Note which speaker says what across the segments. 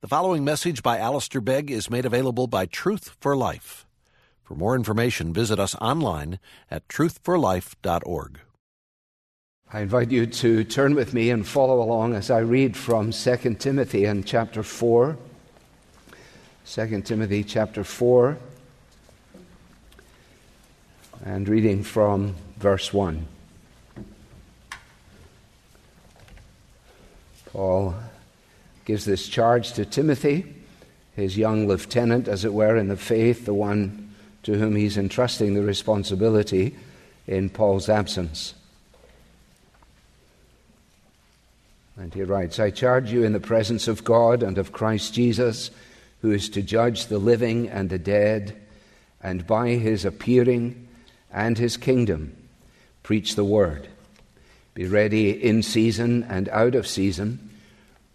Speaker 1: The following message by Alistair Begg is made available by Truth for Life. For more information, visit us online at truthforlife.org.
Speaker 2: I invite you to turn with me and follow along as I read from 2 Timothy in chapter 4. 2 Timothy chapter 4, and reading from verse 1. Paul gives this charge to Timothy, his young lieutenant, as it were, in the faith, the one to whom he's entrusting the responsibility in Paul's absence. And he writes, I charge you in the presence of God and of Christ Jesus, who is to judge the living and the dead, and by his appearing and his kingdom, preach the word. Be ready in season and out of season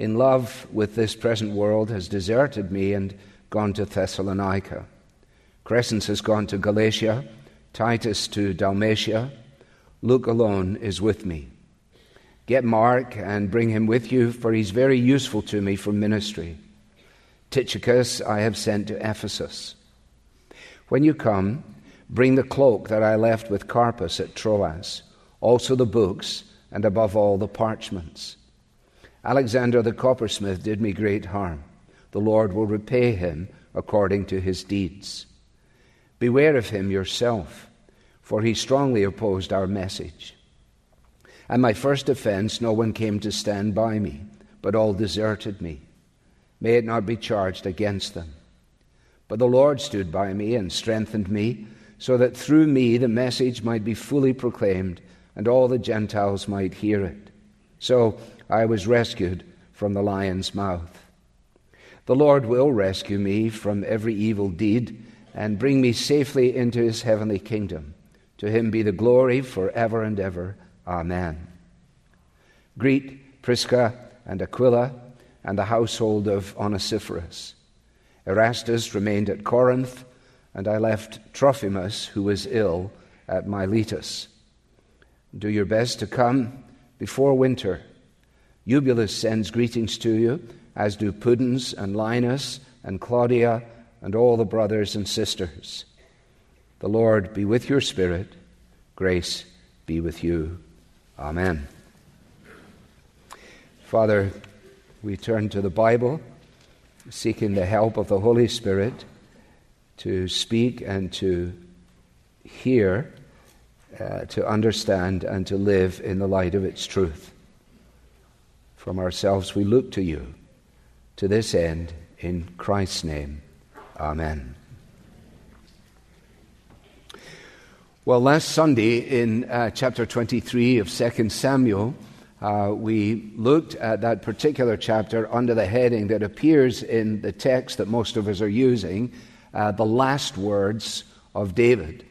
Speaker 2: in love with this present world, has deserted me and gone to Thessalonica. Crescens has gone to Galatia, Titus to Dalmatia. Luke alone is with me. Get Mark and bring him with you, for he's very useful to me for ministry. Tychicus I have sent to Ephesus. When you come, bring the cloak that I left with Carpus at Troas, also the books, and above all the parchments. Alexander the coppersmith did me great harm. The Lord will repay him according to his deeds. Beware of him yourself, for he strongly opposed our message. At my first offense, no one came to stand by me, but all deserted me. May it not be charged against them. But the Lord stood by me and strengthened me, so that through me the message might be fully proclaimed, and all the Gentiles might hear it. So I was rescued from the lion's mouth. The Lord will rescue me from every evil deed and bring me safely into his heavenly kingdom. To him be the glory forever and ever. Amen. Greet Prisca and Aquila and the household of Onesiphorus. Erastus remained at Corinth, and I left Trophimus, who was ill, at Miletus. Do your best to come before winter Eubulus sends greetings to you, as do Pudens and Linus and Claudia and all the brothers and sisters. The Lord be with your spirit. Grace be with you. Amen. Father, we turn to the Bible, seeking the help of the Holy Spirit to speak and to hear, uh, to understand, and to live in the light of its truth. From ourselves we look to you. To this end, in Christ's name, Amen. Well, last Sunday in uh, chapter 23 of 2 Samuel, uh, we looked at that particular chapter under the heading that appears in the text that most of us are using, uh, the last words of David.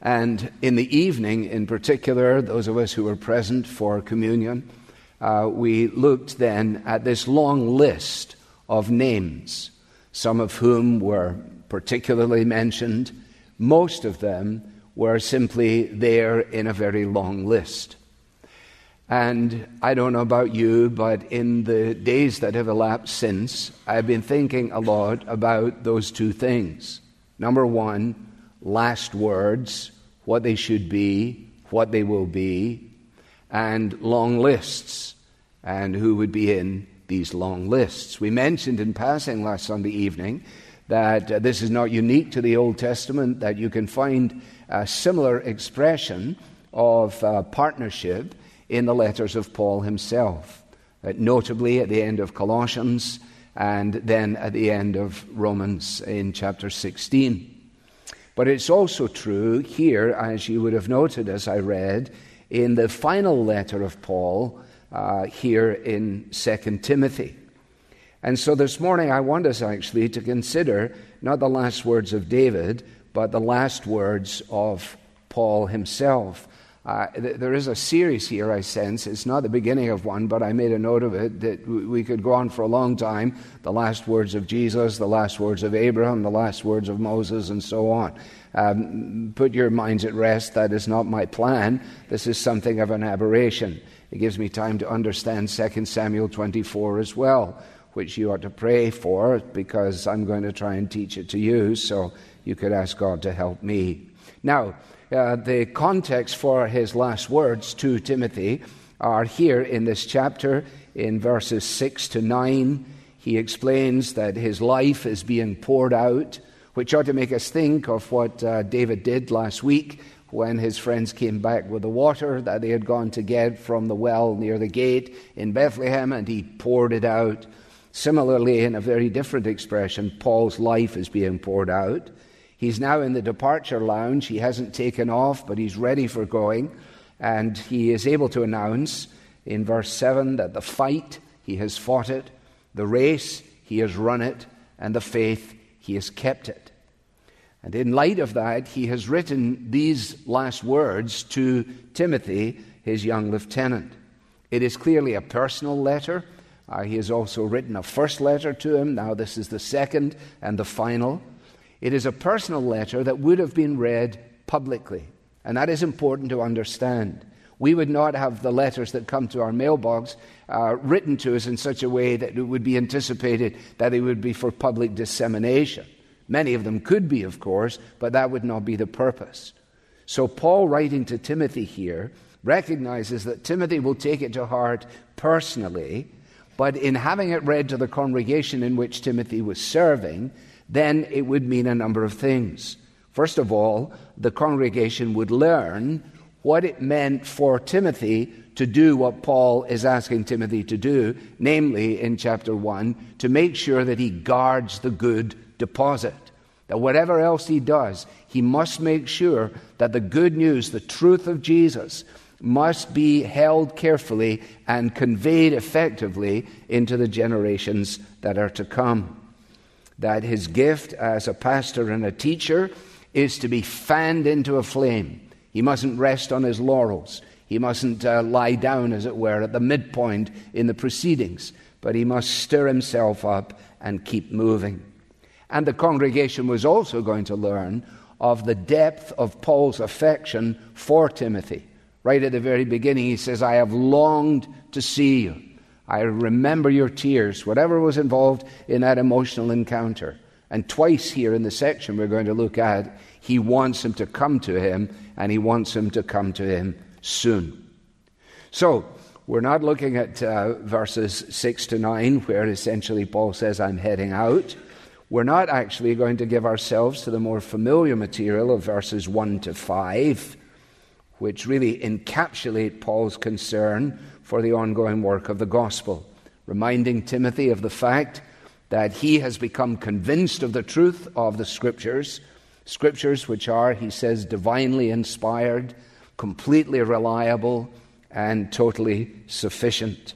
Speaker 2: And in the evening, in particular, those of us who were present for communion, uh, we looked then at this long list of names, some of whom were particularly mentioned. Most of them were simply there in a very long list. And I don't know about you, but in the days that have elapsed since, I've been thinking a lot about those two things. Number one, last words, what they should be, what they will be and long lists and who would be in these long lists. We mentioned in passing last Sunday evening that uh, this is not unique to the Old Testament, that you can find a similar expression of uh, partnership in the letters of Paul himself, uh, notably at the end of Colossians and then at the end of Romans in chapter 16. But it's also true here, as you would have noted as I read, in the final letter of Paul uh, here in 2 Timothy. And so this morning I want us actually to consider not the last words of David, but the last words of Paul himself. Uh, th- there is a series here, I sense. It's not the beginning of one, but I made a note of it that w- we could go on for a long time. The last words of Jesus, the last words of Abraham, the last words of Moses, and so on. Um, put your minds at rest. That is not my plan. This is something of an aberration. It gives me time to understand 2 Samuel 24 as well, which you ought to pray for because I'm going to try and teach it to you, so you could ask God to help me. Now, uh, the context for his last words to Timothy are here in this chapter in verses 6 to 9. He explains that his life is being poured out, which ought to make us think of what uh, David did last week when his friends came back with the water that they had gone to get from the well near the gate in Bethlehem, and he poured it out. Similarly, in a very different expression, Paul's life is being poured out. He's now in the departure lounge. He hasn't taken off, but he's ready for going. And he is able to announce in verse 7 that the fight, he has fought it, the race, he has run it, and the faith, he has kept it. And in light of that, he has written these last words to Timothy, his young lieutenant. It is clearly a personal letter. Uh, he has also written a first letter to him. Now, this is the second and the final. It is a personal letter that would have been read publicly, and that is important to understand. We would not have the letters that come to our mailbox uh, written to us in such a way that it would be anticipated that it would be for public dissemination. Many of them could be, of course, but that would not be the purpose. So, Paul, writing to Timothy here, recognizes that Timothy will take it to heart personally, but in having it read to the congregation in which Timothy was serving, then it would mean a number of things. First of all, the congregation would learn what it meant for Timothy to do what Paul is asking Timothy to do, namely in chapter 1, to make sure that he guards the good deposit. That whatever else he does, he must make sure that the good news, the truth of Jesus, must be held carefully and conveyed effectively into the generations that are to come that his gift as a pastor and a teacher is to be fanned into a flame. He mustn't rest on his laurels. He mustn't uh, lie down, as it were, at the midpoint in the proceedings, but he must stir himself up and keep moving. And the congregation was also going to learn of the depth of Paul's affection for Timothy. Right at the very beginning, he says, I have longed to see you. I remember your tears, whatever was involved in that emotional encounter. And twice here in the section we're going to look at, he wants him to come to him, and he wants him to come to him soon. So, we're not looking at uh, verses 6 to 9, where essentially Paul says, I'm heading out. We're not actually going to give ourselves to the more familiar material of verses 1 to 5, which really encapsulate Paul's concern for the ongoing work of the gospel, reminding Timothy of the fact that he has become convinced of the truth of the scriptures, scriptures which are, he says, divinely inspired, completely reliable, and totally sufficient.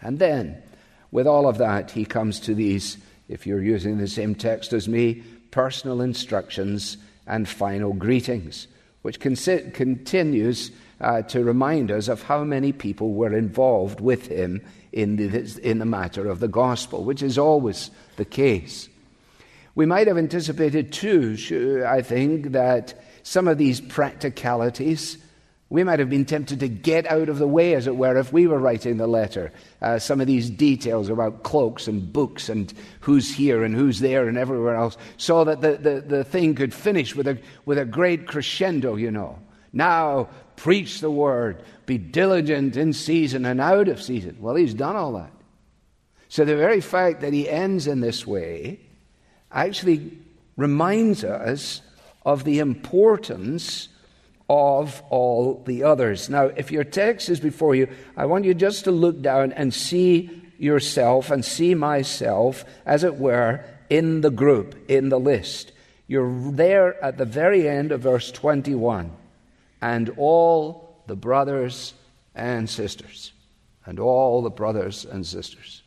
Speaker 2: And then, with all of that, he comes to these, if you're using the same text as me, personal instructions and final greetings, which continues uh, to remind us of how many people were involved with him in the, in the matter of the gospel, which is always the case. We might have anticipated, too, I think, that some of these practicalities, we might have been tempted to get out of the way, as it were, if we were writing the letter. Uh, some of these details about cloaks and books and who's here and who's there and everywhere else, so that the, the, the thing could finish with a, with a great crescendo, you know. Now preach the word, be diligent in season and out of season. Well, he's done all that. So the very fact that he ends in this way actually reminds us of the importance of all the others. Now, if your text is before you, I want you just to look down and see yourself and see myself, as it were, in the group, in the list. You're there at the very end of verse 21. And all the brothers and sisters. And all the brothers and sisters.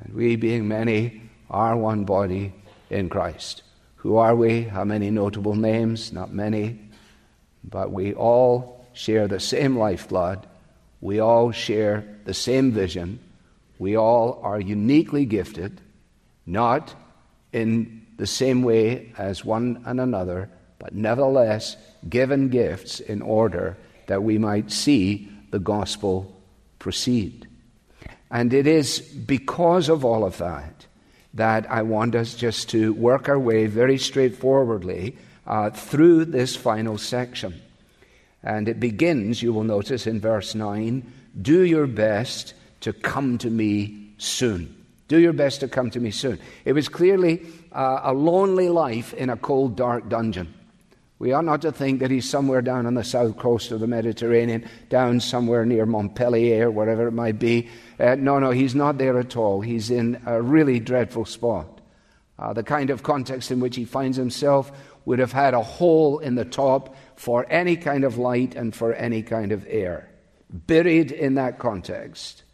Speaker 2: And we, being many, are one body in Christ. Who are we? How many notable names? Not many. But we all share the same lifeblood. We all share the same vision. We all are uniquely gifted, not in the same way as one and another, but nevertheless given gifts in order that we might see the gospel proceed. And it is because of all of that that I want us just to work our way very straightforwardly uh, through this final section. And it begins, you will notice in verse 9, do your best to come to me soon. Do your best to come to me soon. It was clearly uh, a lonely life in a cold, dark dungeon. We are not to think that he's somewhere down on the south coast of the Mediterranean, down somewhere near Montpellier, or wherever it might be. Uh, no, no, he's not there at all. He's in a really dreadful spot. Uh, the kind of context in which he finds himself would have had a hole in the top for any kind of light and for any kind of air. Buried in that context,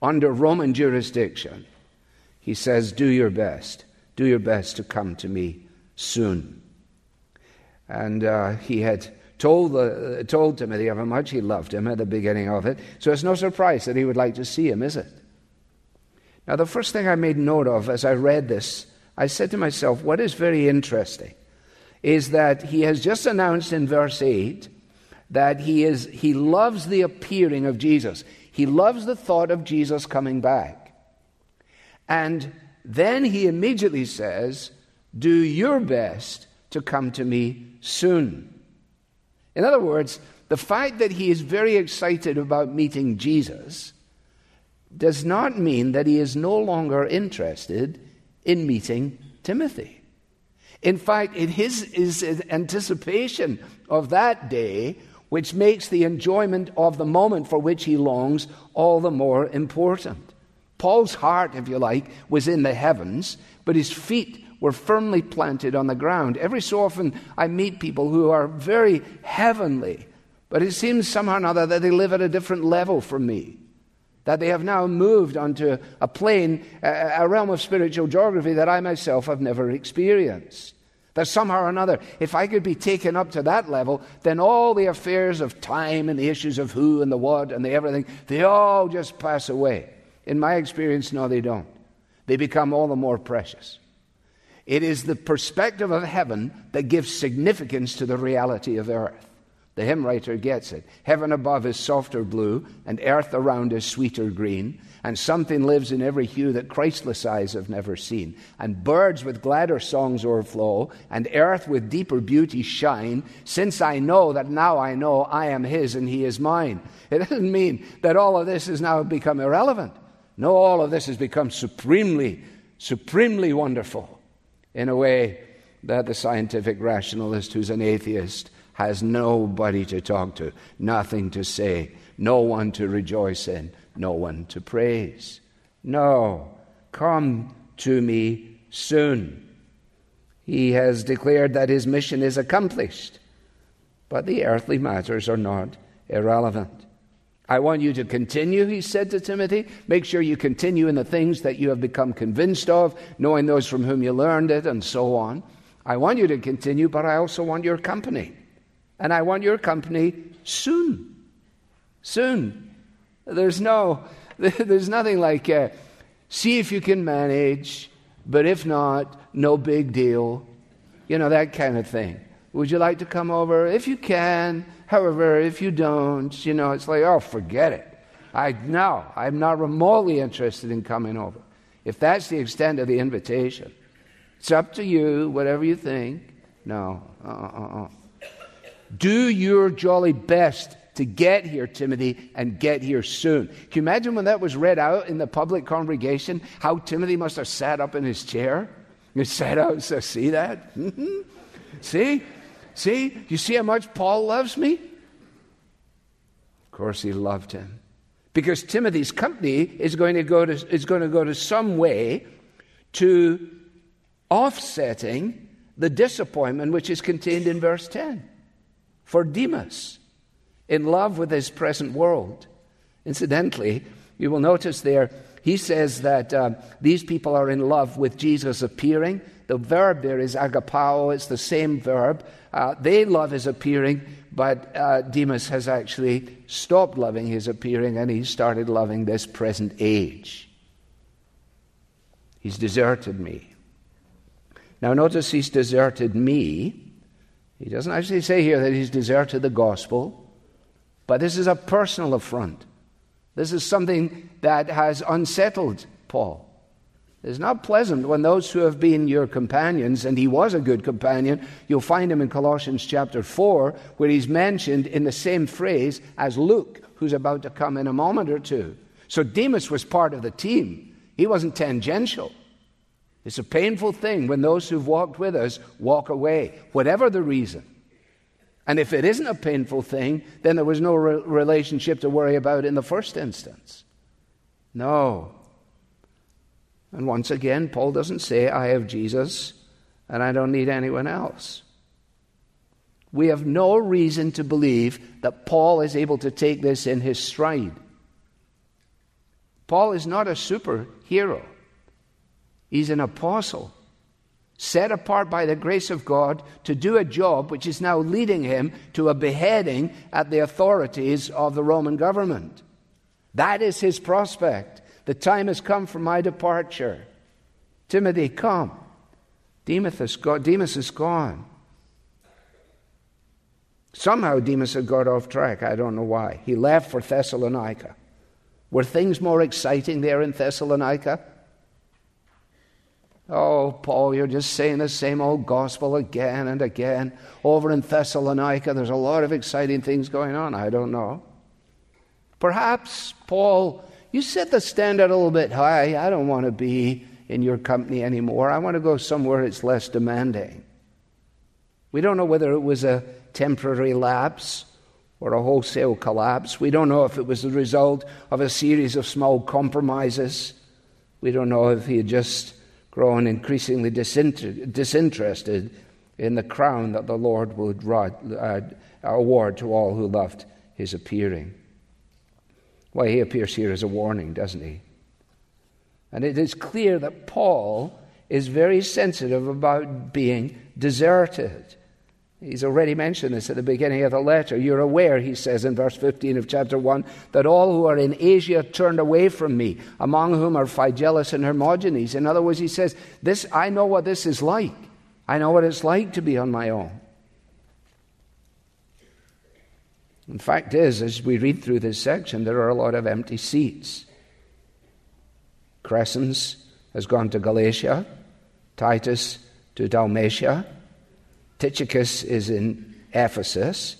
Speaker 2: under Roman jurisdiction, he says, Do your best. Do your best to come to me soon. And uh, he had told, uh, told Timothy how much he loved him at the beginning of it. So it's no surprise that he would like to see him, is it? Now, the first thing I made note of as I read this, I said to myself, what is very interesting is that he has just announced in verse 8 that he, is, he loves the appearing of Jesus. He loves the thought of Jesus coming back. And then he immediately says, Do your best to come to me soon. In other words, the fact that he is very excited about meeting Jesus does not mean that he is no longer interested in meeting Timothy. In fact, it is his anticipation of that day which makes the enjoyment of the moment for which he longs all the more important. Paul's heart, if you like, was in the heavens, but his feet were firmly planted on the ground. Every so often, I meet people who are very heavenly, but it seems somehow or another that they live at a different level from me. That they have now moved onto a plane, a realm of spiritual geography that I myself have never experienced. That somehow or another, if I could be taken up to that level, then all the affairs of time and the issues of who and the what and the everything, they all just pass away. In my experience, no, they don't. They become all the more precious. It is the perspective of heaven that gives significance to the reality of earth. The hymn writer gets it. Heaven above is softer blue, and earth around is sweeter green, and something lives in every hue that Christless eyes have never seen. And birds with gladder songs o'erflow, and earth with deeper beauty shine, since I know that now I know I am His and He is mine. It doesn't mean that all of this has now become irrelevant. No, all of this has become supremely, supremely wonderful in a way that the scientific rationalist who's an atheist has nobody to talk to, nothing to say, no one to rejoice in, no one to praise. No, come to me soon. He has declared that his mission is accomplished, but the earthly matters are not irrelevant. I want you to continue, he said to Timothy. Make sure you continue in the things that you have become convinced of, knowing those from whom you learned it, and so on. I want you to continue, but I also want your company. And I want your company soon. Soon. There's no, there's nothing like, uh, see if you can manage, but if not, no big deal. You know, that kind of thing. Would you like to come over? If you can. However, if you don't, you know, it's like, oh, forget it. I no, I'm not remotely interested in coming over. If that's the extent of the invitation, it's up to you, whatever you think. No, uh, uh, uh. Do your jolly best to get here, Timothy, and get here soon. Can you imagine when that was read out in the public congregation, how Timothy must have sat up in his chair? He sat out and said, See that? Mm-hmm. See? You see how much Paul loves me? Of course, he loved him. Because Timothy's company is going to go to, is going to, go to some way to offsetting the disappointment which is contained in verse 10 for Demas in love with his present world. Incidentally, you will notice there, he says that uh, these people are in love with Jesus appearing. The verb there is agapao, it's the same verb. Uh, they love his appearing, but uh, Demas has actually stopped loving his appearing and he started loving this present age. He's deserted me. Now, notice he's deserted me. He doesn't actually say here that he's deserted the gospel, but this is a personal affront. This is something that has unsettled Paul. It's not pleasant when those who have been your companions, and he was a good companion, you'll find him in Colossians chapter 4, where he's mentioned in the same phrase as Luke, who's about to come in a moment or two. So Demas was part of the team, he wasn't tangential. It's a painful thing when those who've walked with us walk away, whatever the reason. And if it isn't a painful thing, then there was no re- relationship to worry about in the first instance. No. And once again, Paul doesn't say, I have Jesus and I don't need anyone else. We have no reason to believe that Paul is able to take this in his stride. Paul is not a superhero. He's an apostle, set apart by the grace of God to do a job which is now leading him to a beheading at the authorities of the Roman government. That is his prospect. The time has come for my departure. Timothy, come. Demas is, gone. Demas is gone. Somehow Demas had got off track. I don't know why. He left for Thessalonica. Were things more exciting there in Thessalonica? Oh, Paul, you're just saying the same old gospel again and again. Over in Thessalonica, there's a lot of exciting things going on. I don't know. Perhaps, Paul, you set the standard a little bit high. I don't want to be in your company anymore. I want to go somewhere that's less demanding. We don't know whether it was a temporary lapse or a wholesale collapse. We don't know if it was the result of a series of small compromises. We don't know if he had just grown increasingly disinter- disinterested in the crown that the Lord would uh, award to all who loved his appearing. Why, he appears here as a warning, doesn't he? And it is clear that Paul is very sensitive about being deserted. He's already mentioned this at the beginning of the letter. You're aware, he says in verse 15 of chapter 1, that all who are in Asia turned away from me, among whom are Phygelus and Hermogenes. In other words, he says, this, I know what this is like. I know what it's like to be on my own. In fact is, as we read through this section, there are a lot of empty seats. Crescens has gone to Galatia, Titus to Dalmatia, Tychicus is in Ephesus,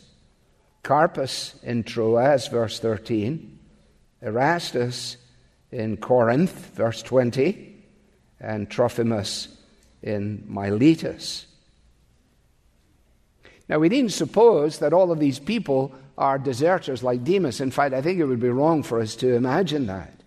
Speaker 2: Carpus in Troas, verse 13, Erastus in Corinth, verse 20, and Trophimus in Miletus. Now, we needn't suppose that all of these people are deserters like Demas. In fact, I think it would be wrong for us to imagine that.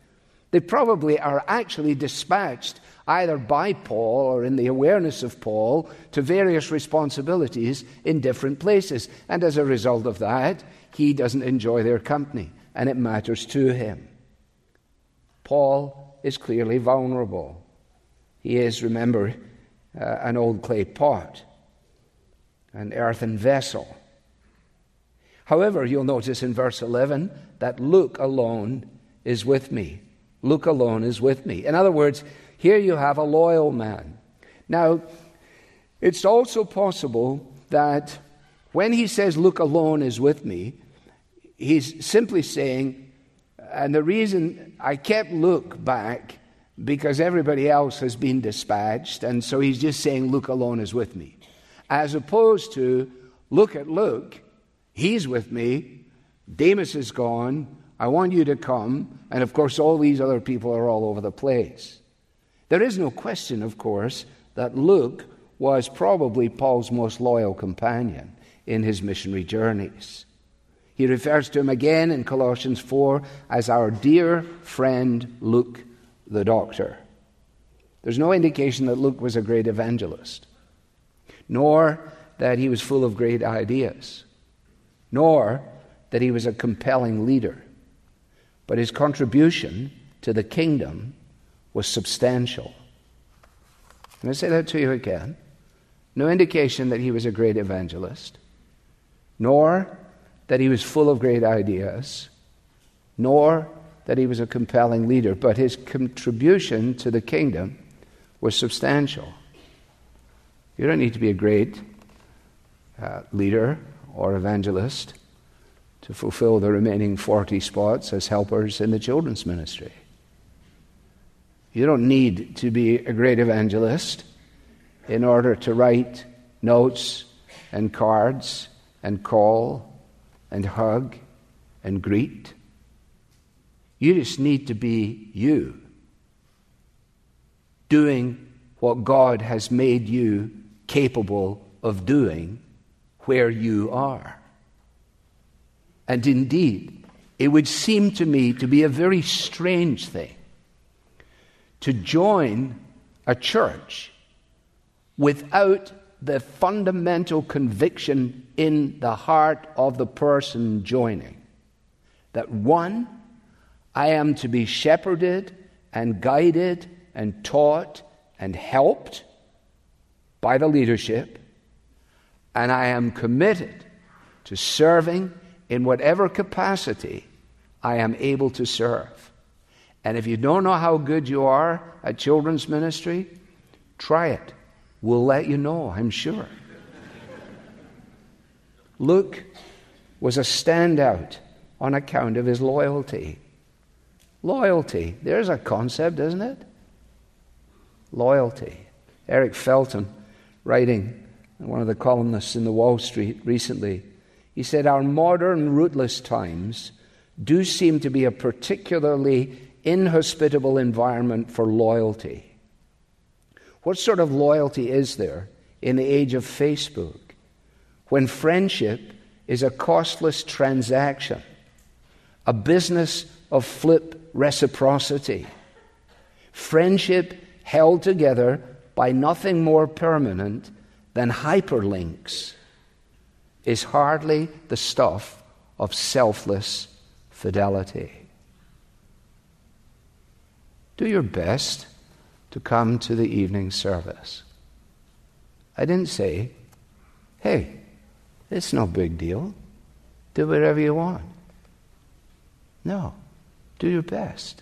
Speaker 2: They probably are actually dispatched either by Paul or in the awareness of Paul, to various responsibilities in different places. And as a result of that, he doesn't enjoy their company, and it matters to him. Paul is clearly vulnerable. He is, remember, uh, an old clay pot, an earthen vessel. However, you'll notice in verse 11 that Luke alone is with me. Luke alone is with me. In other words, here you have a loyal man. Now, it's also possible that when he says, Luke alone is with me, he's simply saying, and the reason I kept Luke back because everybody else has been dispatched, and so he's just saying, Luke alone is with me. As opposed to, look at Luke, he's with me, Demas is gone. I want you to come. And of course, all these other people are all over the place. There is no question, of course, that Luke was probably Paul's most loyal companion in his missionary journeys. He refers to him again in Colossians 4 as our dear friend Luke the doctor. There's no indication that Luke was a great evangelist, nor that he was full of great ideas, nor that he was a compelling leader. But his contribution to the kingdom was substantial. Can I say that to you again? No indication that he was a great evangelist, nor that he was full of great ideas, nor that he was a compelling leader, but his contribution to the kingdom was substantial. You don't need to be a great uh, leader or evangelist to fulfill the remaining 40 spots as helpers in the children's ministry. You don't need to be a great evangelist in order to write notes and cards and call and hug and greet. You just need to be you, doing what God has made you capable of doing where you are. And indeed, it would seem to me to be a very strange thing to join a church without the fundamental conviction in the heart of the person joining that one, I am to be shepherded and guided and taught and helped by the leadership, and I am committed to serving in whatever capacity I am able to serve. And if you don't know how good you are at children's ministry, try it. We'll let you know, I'm sure. Luke was a standout on account of his loyalty. Loyalty. There's a concept, isn't it? Loyalty. Eric Felten, writing, one of the columnists in the Wall Street recently, he said, Our modern rootless times do seem to be a particularly inhospitable environment for loyalty. What sort of loyalty is there in the age of Facebook when friendship is a costless transaction, a business of flip reciprocity? Friendship held together by nothing more permanent than hyperlinks is hardly the stuff of selfless fidelity. Do your best to come to the evening service. I didn't say, hey, it's no big deal. Do whatever you want. No, do your best.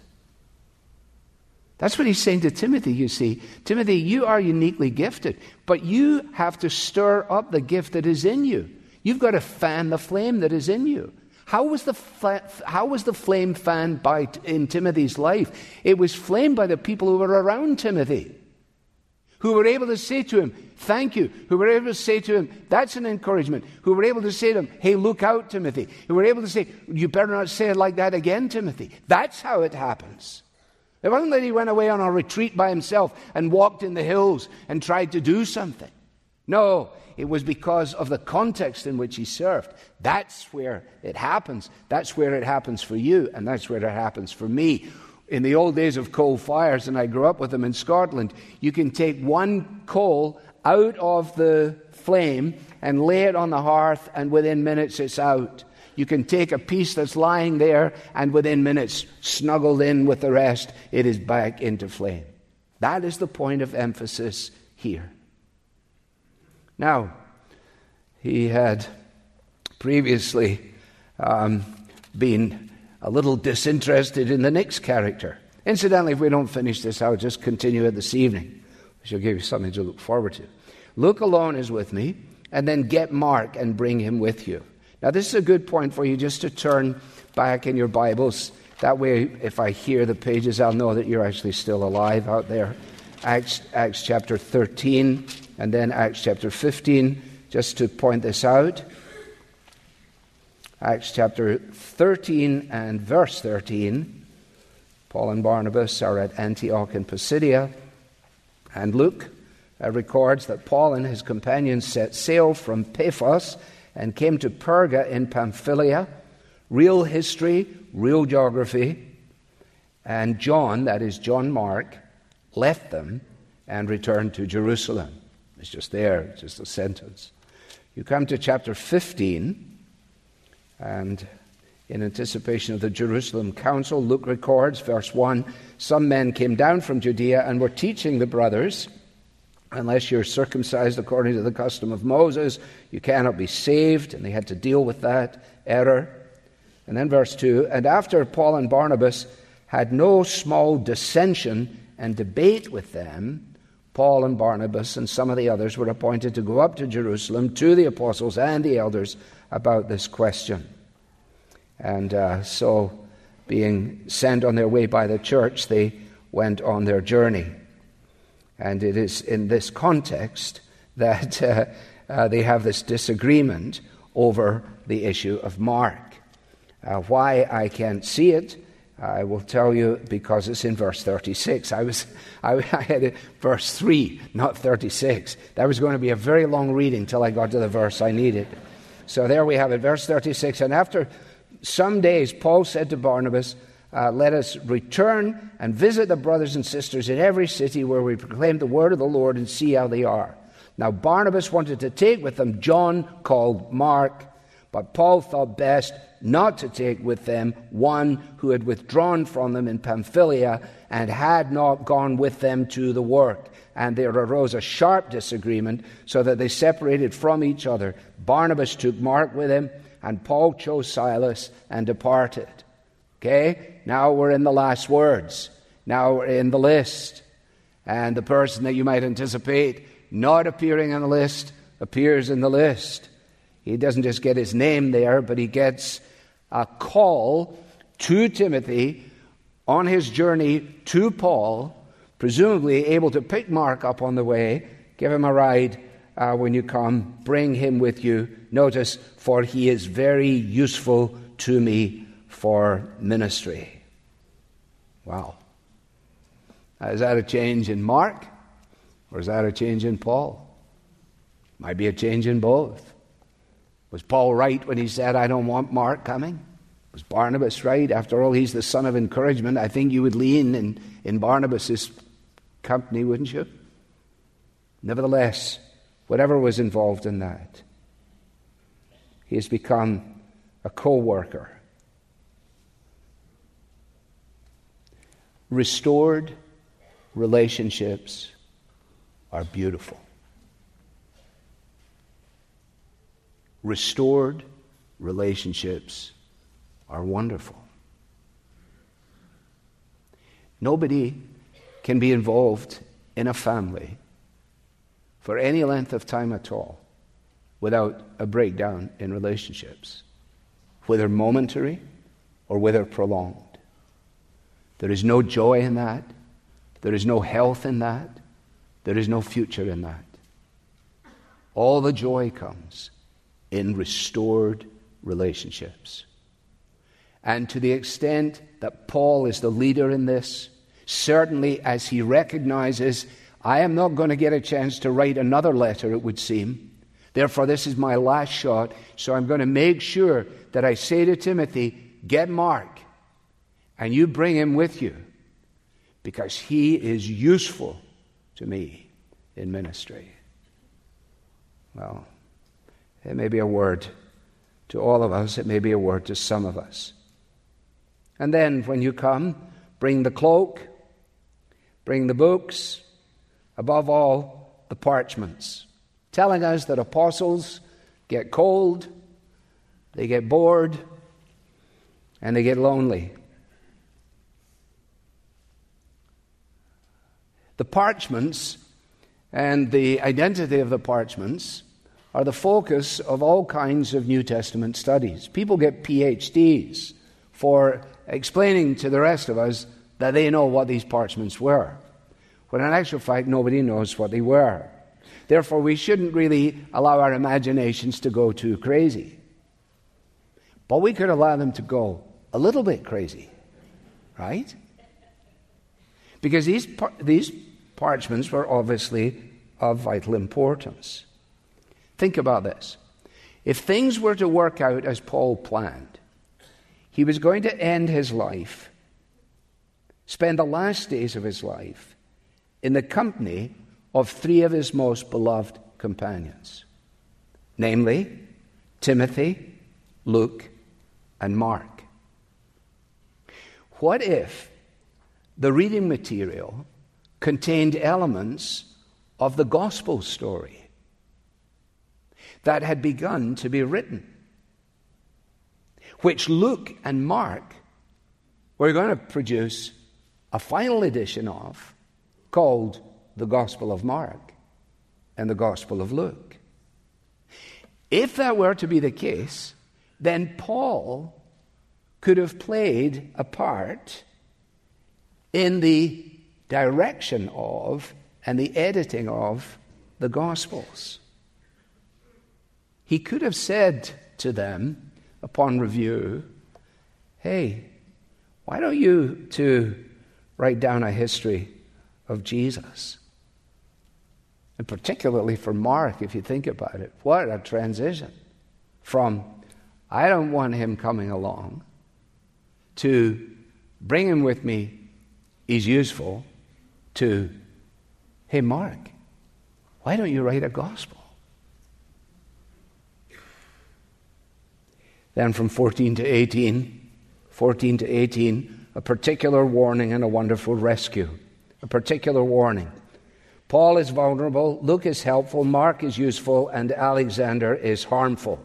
Speaker 2: That's what he's saying to Timothy, you see. Timothy, you are uniquely gifted, but you have to stir up the gift that is in you. You've got to fan the flame that is in you. How was the, how was the flame fanned by, in Timothy's life? It was flamed by the people who were around Timothy, who were able to say to him, Thank you. Who were able to say to him, That's an encouragement. Who were able to say to him, Hey, look out, Timothy. Who were able to say, You better not say it like that again, Timothy. That's how it happens. It wasn't that he went away on a retreat by himself and walked in the hills and tried to do something. No, it was because of the context in which he served. That's where it happens. That's where it happens for you, and that's where it happens for me. In the old days of coal fires, and I grew up with them in Scotland, you can take one coal out of the flame and lay it on the hearth, and within minutes it's out. You can take a piece that's lying there, and within minutes, snuggled in with the rest, it is back into flame. That is the point of emphasis here. Now, he had previously um, been a little disinterested in the next character. Incidentally, if we don't finish this, I'll just continue it this evening, which will give you something to look forward to. Luke alone is with me, and then get Mark and bring him with you. Now, this is a good point for you just to turn back in your Bibles. That way, if I hear the pages, I'll know that you're actually still alive out there. Acts, Acts chapter 13 and then Acts chapter 15, just to point this out. Acts chapter 13 and verse 13. Paul and Barnabas are at Antioch in Pisidia, and Luke uh, records that Paul and his companions set sail from Paphos and came to Perga in Pamphylia. Real history, real geography. And John, that is John Mark, left them and returned to Jerusalem. It's just there, just a sentence. You come to chapter 15, and in anticipation of the Jerusalem Council, Luke records, verse 1 Some men came down from Judea and were teaching the brothers, unless you're circumcised according to the custom of Moses, you cannot be saved. And they had to deal with that error. And then verse 2 And after Paul and Barnabas had no small dissension and debate with them, Paul and Barnabas and some of the others were appointed to go up to Jerusalem to the apostles and the elders about this question. And uh, so, being sent on their way by the church, they went on their journey. And it is in this context that uh, uh, they have this disagreement over the issue of Mark. Uh, why I can't see it I will tell you because it's in verse 36. I, was, I, I had it, verse 3, not 36. That was going to be a very long reading till I got to the verse I needed. So there we have it, verse 36. And after some days, Paul said to Barnabas, uh, Let us return and visit the brothers and sisters in every city where we proclaim the word of the Lord and see how they are. Now, Barnabas wanted to take with them John, called Mark, but Paul thought best not to take with them one who had withdrawn from them in Pamphylia and had not gone with them to the work. And there arose a sharp disagreement, so that they separated from each other. Barnabas took Mark with him, and Paul chose Silas and departed. Okay? Now we're in the last words. Now we're in the list. And the person that you might anticipate not appearing on the list appears in the list. He doesn't just get his name there, but he gets a call to Timothy on his journey to Paul, presumably able to pick Mark up on the way, give him a ride uh, when you come, bring him with you. Notice, for he is very useful to me for ministry. Wow. Uh, is that a change in Mark? Or is that a change in Paul? Might be a change in both. Was Paul right when he said, I don't want Mark coming? Was Barnabas right? After all, he's the son of encouragement. I think you would lean in, in Barnabas' company, wouldn't you? Nevertheless, whatever was involved in that, he has become a co worker. Restored relationships are beautiful. restored relationships are wonderful. Nobody can be involved in a family for any length of time at all without a breakdown in relationships, whether momentary or whether prolonged. There is no joy in that. There is no health in that. There is no future in that. All the joy comes in restored relationships. And to the extent that Paul is the leader in this, certainly as he recognizes, I am not going to get a chance to write another letter, it would seem. Therefore, this is my last shot, so I'm going to make sure that I say to Timothy, Get Mark, and you bring him with you, because he is useful to me in ministry. Well, it may be a word to all of us, it may be a word to some of us. And then when you come, bring the cloak, bring the books, above all, the parchments, telling us that apostles get cold, they get bored, and they get lonely. The parchments and the identity of the parchments are the focus of all kinds of New Testament studies. People get PhDs for explaining to the rest of us that they know what these parchments were, when in actual fact, nobody knows what they were. Therefore, we shouldn't really allow our imaginations to go too crazy. But we could allow them to go a little bit crazy, right? Because these, these parchments were obviously of vital importance. Think about this. If things were to work out as Paul planned, he was going to end his life, spend the last days of his life in the company of three of his most beloved companions, namely Timothy, Luke, and Mark. What if the reading material contained elements of the gospel story that had begun to be written, which Luke and Mark were going to produce a final edition of called the Gospel of Mark and the Gospel of Luke. If that were to be the case, then Paul could have played a part in the direction of and the editing of the Gospels. He could have said to them upon review, Hey, why don't you two write down a history of Jesus? And particularly for Mark, if you think about it, what a transition from I don't want him coming along to bring him with me is useful to, hey, Mark, why don't you write a gospel? Then from 14 to 18, 14 to 18, a particular warning and a wonderful rescue. A particular warning. Paul is vulnerable, Luke is helpful, Mark is useful, and Alexander is harmful.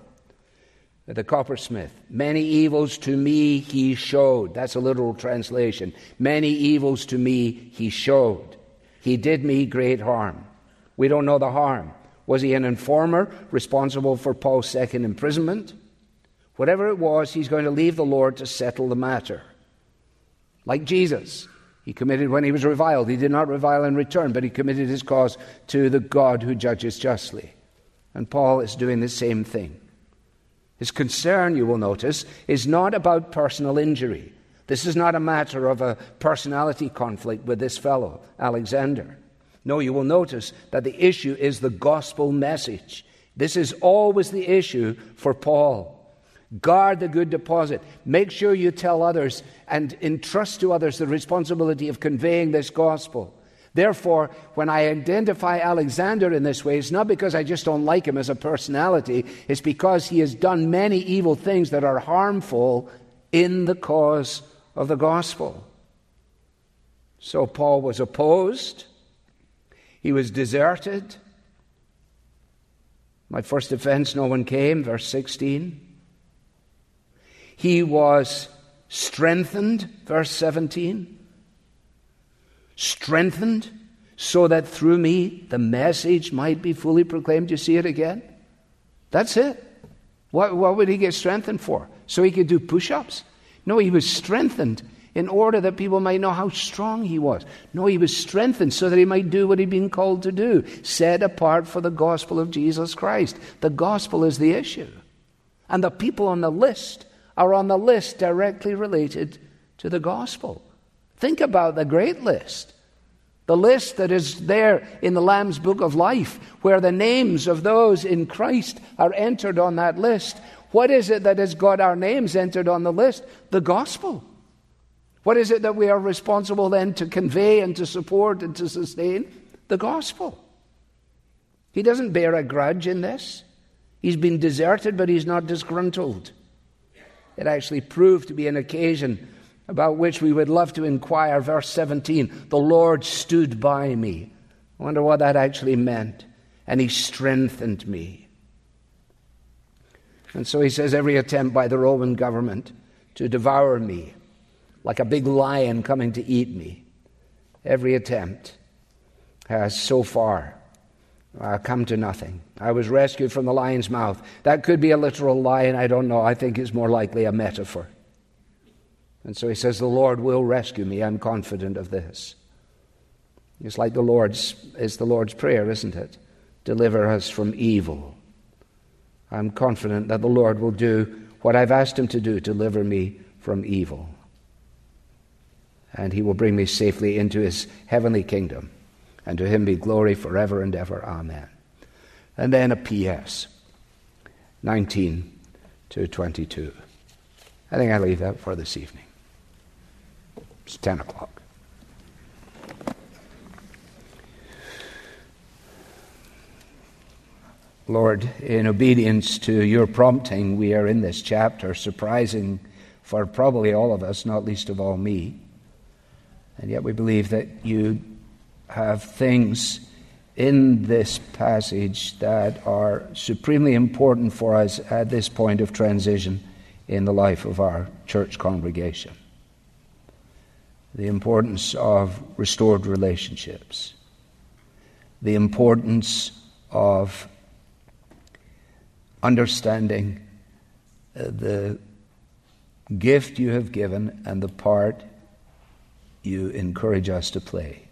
Speaker 2: The coppersmith, many evils to me he showed. That's a literal translation. Many evils to me he showed. He did me great harm. We don't know the harm. Was he an informer responsible for Paul's second imprisonment? Whatever it was, he's going to leave the Lord to settle the matter. Like Jesus, he committed when he was reviled. He did not revile in return, but he committed his cause to the God who judges justly. And Paul is doing the same thing. His concern, you will notice, is not about personal injury. This is not a matter of a personality conflict with this fellow, Alexander. No, you will notice that the issue is the gospel message. This is always the issue for Paul. Guard the good deposit. Make sure you tell others and entrust to others the responsibility of conveying this gospel. Therefore, when I identify Alexander in this way, it's not because I just don't like him as a personality, it's because he has done many evil things that are harmful in the cause of the gospel. So Paul was opposed, he was deserted. My first offense, no one came, verse 16. He was strengthened, verse 17. Strengthened so that through me the message might be fully proclaimed. You see it again? That's it. What, what would he get strengthened for? So he could do push ups? No, he was strengthened in order that people might know how strong he was. No, he was strengthened so that he might do what he'd been called to do, set apart for the gospel of Jesus Christ. The gospel is the issue. And the people on the list are on the list directly related to the gospel. Think about the great list. The list that is there in the Lamb's Book of Life, where the names of those in Christ are entered on that list. What is it that has got our names entered on the list? The gospel. What is it that we are responsible then to convey and to support and to sustain? The gospel. He doesn't bear a grudge in this. He's been deserted, but he's not disgruntled. It actually proved to be an occasion about which we would love to inquire. Verse 17 The Lord stood by me. I wonder what that actually meant. And he strengthened me. And so he says every attempt by the Roman government to devour me, like a big lion coming to eat me, every attempt has so far uh, come to nothing. I was rescued from the lion's mouth. That could be a literal lion, I don't know. I think it's more likely a metaphor. And so he says, The Lord will rescue me. I'm confident of this. It's like the Lord's, it's the Lord's prayer, isn't it? Deliver us from evil. I'm confident that the Lord will do what I've asked him to do, deliver me from evil. And he will bring me safely into his heavenly kingdom. And to him be glory forever and ever. Amen. And then a P.S. 19 to 22. I think I leave that for this evening. It's 10 o'clock. Lord, in obedience to your prompting, we are in this chapter, surprising for probably all of us, not least of all me. And yet we believe that you have things in this passage that are supremely important for us at this point of transition in the life of our church congregation. The importance of restored relationships, the importance of understanding uh, the gift you have given and the part you encourage us to play.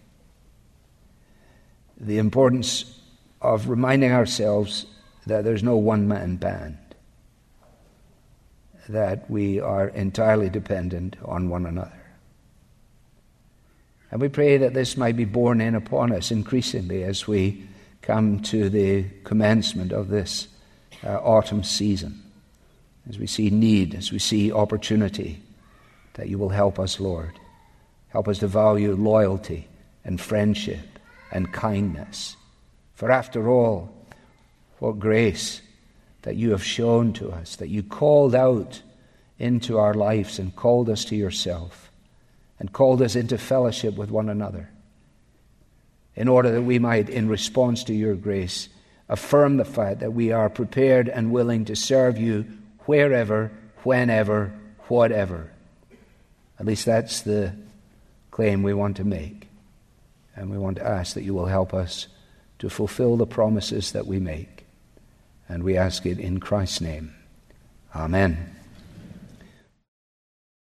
Speaker 2: The importance of reminding ourselves that there's no one man band, that we are entirely dependent on one another. And we pray that this might be borne in upon us increasingly as we come to the commencement of this uh, autumn season, as we see need, as we see opportunity, that you will help us, Lord. Help us to value loyalty and friendship and kindness. For after all, what grace that you have shown to us, that you called out into our lives and called us to yourself and called us into fellowship with one another in order that we might, in response to your grace, affirm the fact that we are prepared and willing to serve you wherever, whenever, whatever. At least that's the claim we want to make. And we want to ask that you will help us to fulfill the promises that we make. And we ask it in Christ's name. Amen.